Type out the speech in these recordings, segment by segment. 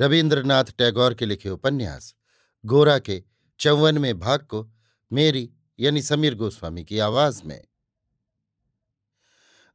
रविन्द्रनाथ टैगोर के लिखे उपन्यास, गोरा के चौवनवें भाग को मेरी यानी समीर गोस्वामी की आवाज़ में।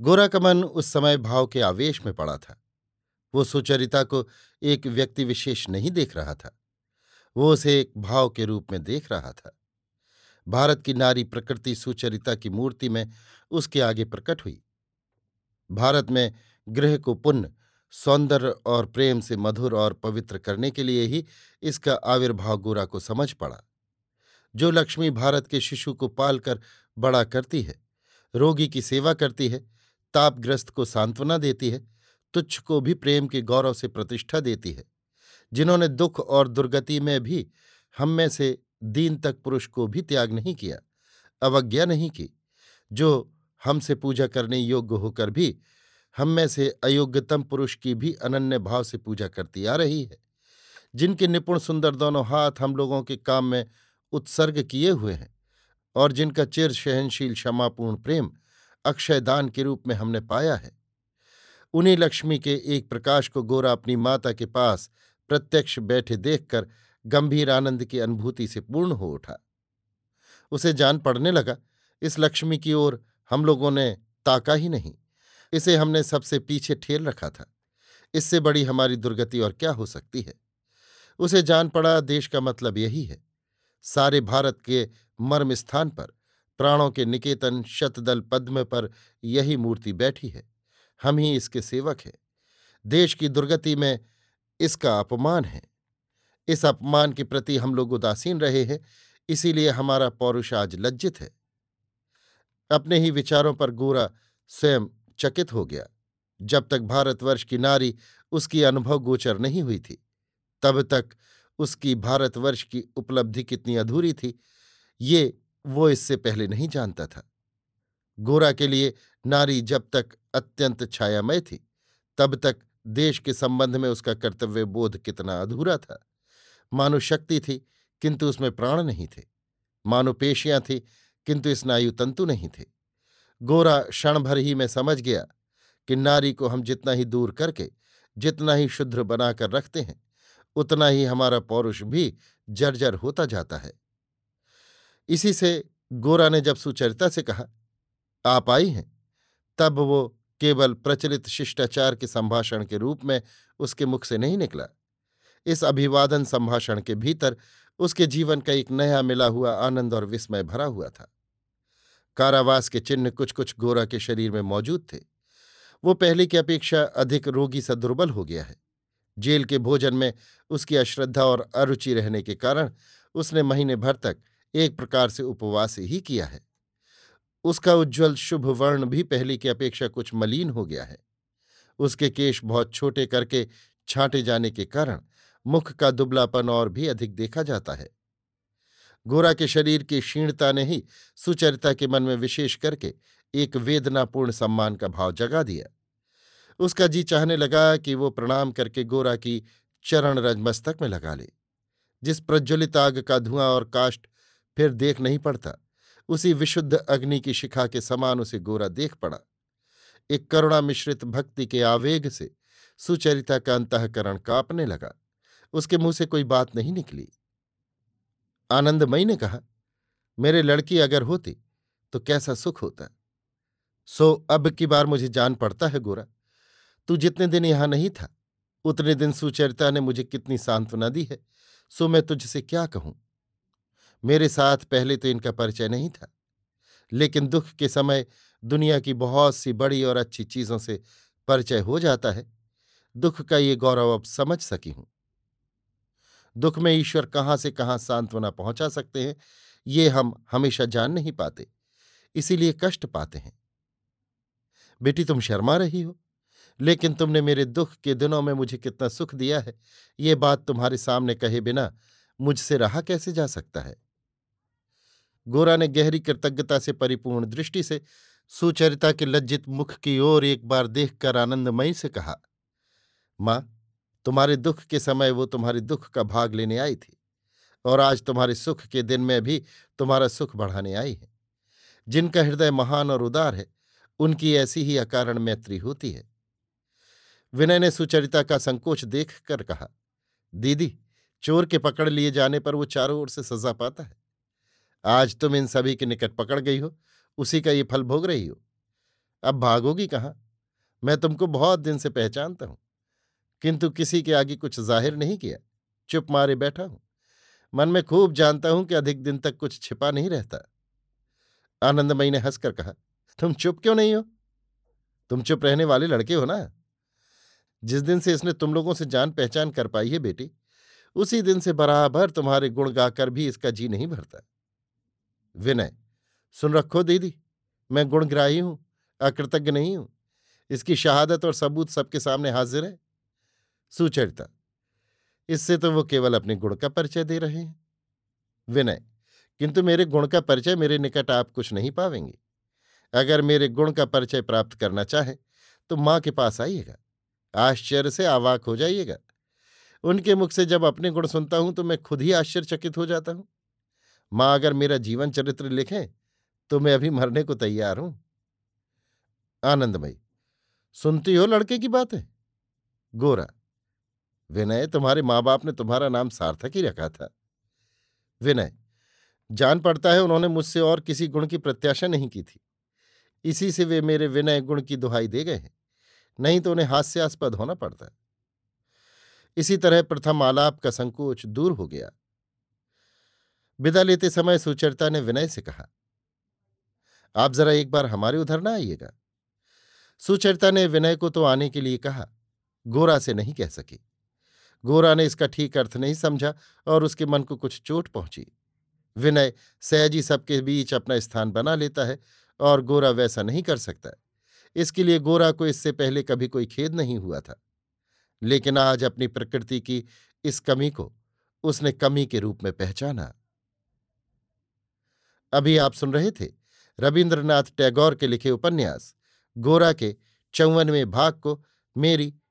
गोरा का मन उस समय भाव के आवेश में पड़ा था। वो सुचरिता को एक व्यक्ति विशेष नहीं देख रहा था। वो उसे एक भाव के रूप में देख रहा था। भारत की नारी प्रकृति सुचरिता की मूर्ति में उसके आगे प्रकट हुई। भारत में गृह को पुण्य सौंदर्य और प्रेम से मधुर और पवित्र करने के लिए ही इसका आविर्भाव गोरा को समझ पड़ा। जो लक्ष्मी भारत के शिशु को पालकर बड़ा करती है, रोगी की सेवा करती है, तापग्रस्त को सांत्वना देती है, तुच्छ को भी प्रेम के गौरव से प्रतिष्ठा देती है, जिन्होंने दुख और दुर्गति में भी हम में से दीन तक पुरुष को भी त्याग नहीं किया, अवज्ञा नहीं की, जो हमसे पूजा करने योग्य होकर भी हम में से अयोग्यतम पुरुष की भी अनन्य भाव से पूजा करती आ रही है। जिनके निपुण सुंदर दोनों हाथ हम लोगों के काम में उत्सर्ग किए हुए हैं और जिनका चिर सहनशील, क्षमापूर्ण प्रेम अक्षयदान के रूप में हमने पाया है। उन्हीं लक्ष्मी के एक प्रकाश को गोरा अपनी माता के पास प्रत्यक्ष बैठे देखकर गंभीर आनंद की अनुभूति से पूर्ण हो उठा। उसे जान पड़ने लगा, इस लक्ष्मी की ओर हम लोगों ने ताका ही नहीं। इसे हमने सबसे पीछे ठेल रखा था। इससे बड़ी हमारी दुर्गति और क्या हो सकती है? उसे जान पड़ा देश का मतलब यही है। सारे भारत के मर्म स्थान पर, प्राणों के निकेतन शतदल पद्म पर यही मूर्ति बैठी है। हम ही इसके सेवक हैं। देश की दुर्गति में इसका अपमान है। इस अपमान के प्रति हम लोग उदासीन रहे हैं, इसीलिए हमारा पौरुष आज लज्जित है। अपने ही विचारों पर गोरा स्वयं चकित हो गया। जब तक भारतवर्ष की नारी उसकी अनुभव गोचर नहीं हुई थी, तब तक उसकी भारतवर्ष की उपलब्धि कितनी अधूरी थी, ये वो इससे पहले नहीं जानता था। गोरा के लिए नारी जब तक अत्यंत छायामय थी, तब तक देश के संबंध में उसका कर्तव्य बोध कितना अधूरा था। मानो शक्ति थी, किंतु उसमें प्राण नहीं थे। मानो पेशियाँ थी, किंतु स्नायु तंतु नहीं थे। गोरा क्षण भर ही में समझ गया कि नारी को हम जितना ही दूर करके, जितना ही शुद्र बनाकर रखते हैं, उतना ही हमारा पौरुष भी जर्जर होता जाता है। इसी से गोरा ने जब सुचरिता से कहा, आप आई हैं? तब वो केवल प्रचलित शिष्टाचार के संभाषण के रूप में उसके मुख से नहीं निकला। इस अभिवादन संभाषण के भीतर उसके जीवन का एक नया मिला हुआ आनंद और विस्मय भरा हुआ था। कारावास के चिन्ह कुछ कुछ गोरा के शरीर में मौजूद थे। वो पहले की अपेक्षा अधिक रोगी सा दुर्बल हो गया है। जेल के भोजन में उसकी अश्रद्धा और अरुचि रहने के कारण उसने महीने भर तक एक प्रकार से उपवास ही किया है। उसका उज्ज्वल शुभ वर्ण भी पहले की अपेक्षा कुछ मलिन हो गया है। उसके केश बहुत छोटे करके छांटे जाने के कारण मुख का दुबलापन और भी अधिक देखा जाता है। गोरा के शरीर की क्षीणता ने ही सुचरिता के मन में विशेष करके एक वेदनापूर्ण सम्मान का भाव जगा दिया। उसका जी चाहने लगा कि वो प्रणाम करके गोरा की चरण रजमस्तक में लगा ले। जिस प्रज्वलित आग का धुआँ और काष्ट फिर देख नहीं पड़ता, उसी विशुद्ध अग्नि की शिखा के समान उसे गोरा देख पड़ा। एक करुणा मिश्रित भक्ति के आवेग से सुचरिता का अंतकरण कांपने लगा। उसके मुँह से कोई बात नहीं निकली। आनंदमयी ने कहा, मेरे लड़की अगर होती तो कैसा सुख होता? सो, अब की बार मुझे जान पड़ता है गोरा, तू जितने दिन यहाँ नहीं था, उतने दिन सुचरिता ने मुझे कितनी सांत्वना दी है, सो मैं तुझसे क्या कहूँ? मेरे साथ पहले तो इनका परिचय नहीं था, लेकिन दुख के समय दुनिया की बहुत सी बड़ी और अच्छी चीज़ों से परिचय हो जाता है। दुख का ये गौरव अब समझ सकी हूँ। दुख में ईश्वर कहाँ से कहाँ सांत्वना पहुँचा सकते हैं, ये हम हमेशा जान नहीं पाते, इसीलिए कष्ट पाते हैं। बेटी, तुम शर्मा रही हो, लेकिन तुमने मेरे दुख के दिनों में मुझे कितना सुख दिया है, ये बात तुम्हारे सामने कहे बिना मुझसे रहा कैसे जा सकता है? गोरा ने गहरी कृतज्ञता से परिपूर्ण दृष्टि से सुचरिता के लज्जित मुख की ओर एक बार देखकर आनंदमयी से कहा, माँ तुम्हारे दुख के समय वो तुम्हारे दुख का भाग लेने आई थी और आज तुम्हारे सुख के दिन में भी तुम्हारा सुख बढ़ाने आई है। जिनका हृदय महान और उदार है, उनकी ऐसी ही अकारण मैत्री होती है। विनय ने सुचरिता का संकोच देख कर कहा, दीदी, चोर के पकड़ लिए जाने पर वो चारों ओर से सजा पाता है। आज तुम इन सभी के निकट पकड़ गई हो, उसी का ये फल भोग रही हो। अब भागोगी कहाँ? मैं तुमको बहुत दिन से पहचानता हूँ। किंतु किसी के आगे कुछ ज़ाहिर नहीं किया। चुप मारे बैठा हूँ। मन में खूब जानता हूँ कि अधिक दिन तक कुछ छिपा नहीं रहता। आनंदमयी ने हंसकर कहा, तुम चुप क्यों नहीं हो? तुम चुप रहने वाले लड़के हो ना। जिस दिन से इसने तुम लोगों से जान पहचान कर पाई है बेटी, उसी दिन से बराबर तुम्हारे गुण गाकर भी इसका जी नहीं भरता। विनय, सुन रखो दीदी, मैं गुणग्राही हूँ, अकृतज्ञ नहीं हूँ। इसकी शहादत और सबूत सबके सामने हाजिर है। सुचरिता। इससे तो वो केवल अपने गुण का परिचय दे रहे हैं। विनय, किंतु मेरे गुण का परिचय मेरे निकट आप कुछ नहीं पावेंगे। अगर मेरे गुण का परिचय प्राप्त करना चाहे तो माँ के पास आइएगा। आश्चर्य से आवाक हो जाइएगा। उनके मुख से जब अपने गुण सुनता हूँ तो मैं खुद ही आश्चर्यचकित हो जाता हूँ। माँ, अगर मेरा जीवन चरित्र लिखें तो मैं अभी मरने को तैयार हूँ। आनंदमयी, सुनती हो लड़के की बातें? गोरा विनय, तुम्हारे माँ बाप ने तुम्हारा नाम सार्थक ही रखा था। विनय, जान पड़ता है उन्होंने मुझसे और किसी गुण की प्रत्याशा नहीं की थी। इसी से वे मेरे विनय गुण की दुहाई दे गए हैं, नहीं तो उन्हें हास्यास्पद होना पड़ता। इसी तरह प्रथम आलाप का संकोच दूर हो गया। विदा लेते समय सुचरिता ने विनय से कहा, आप जरा एक बार हमारे उधर ना आइएगा। सुचरिता ने विनय को तो आने के लिए कहा, गोरा से नहीं कह सकी। गोरा ने इसका ठीक अर्थ नहीं समझा और उसके मन को कुछ चोट पहुँची। विनय सहजी सबके बीच अपना स्थान बना लेता है और गोरा वैसा नहीं कर सकता। इसके लिए गोरा को इससे पहले कभी कोई खेद नहीं हुआ था। लेकिन आज अपनी प्रकृति की इस कमी को उसने कमी के रूप में पहचाना। अभी आप सुन रहे थे रविन्द्रनाथ टैगोर के लिखे उपन्यास, गोरा के चौवनवें भाग को मेरी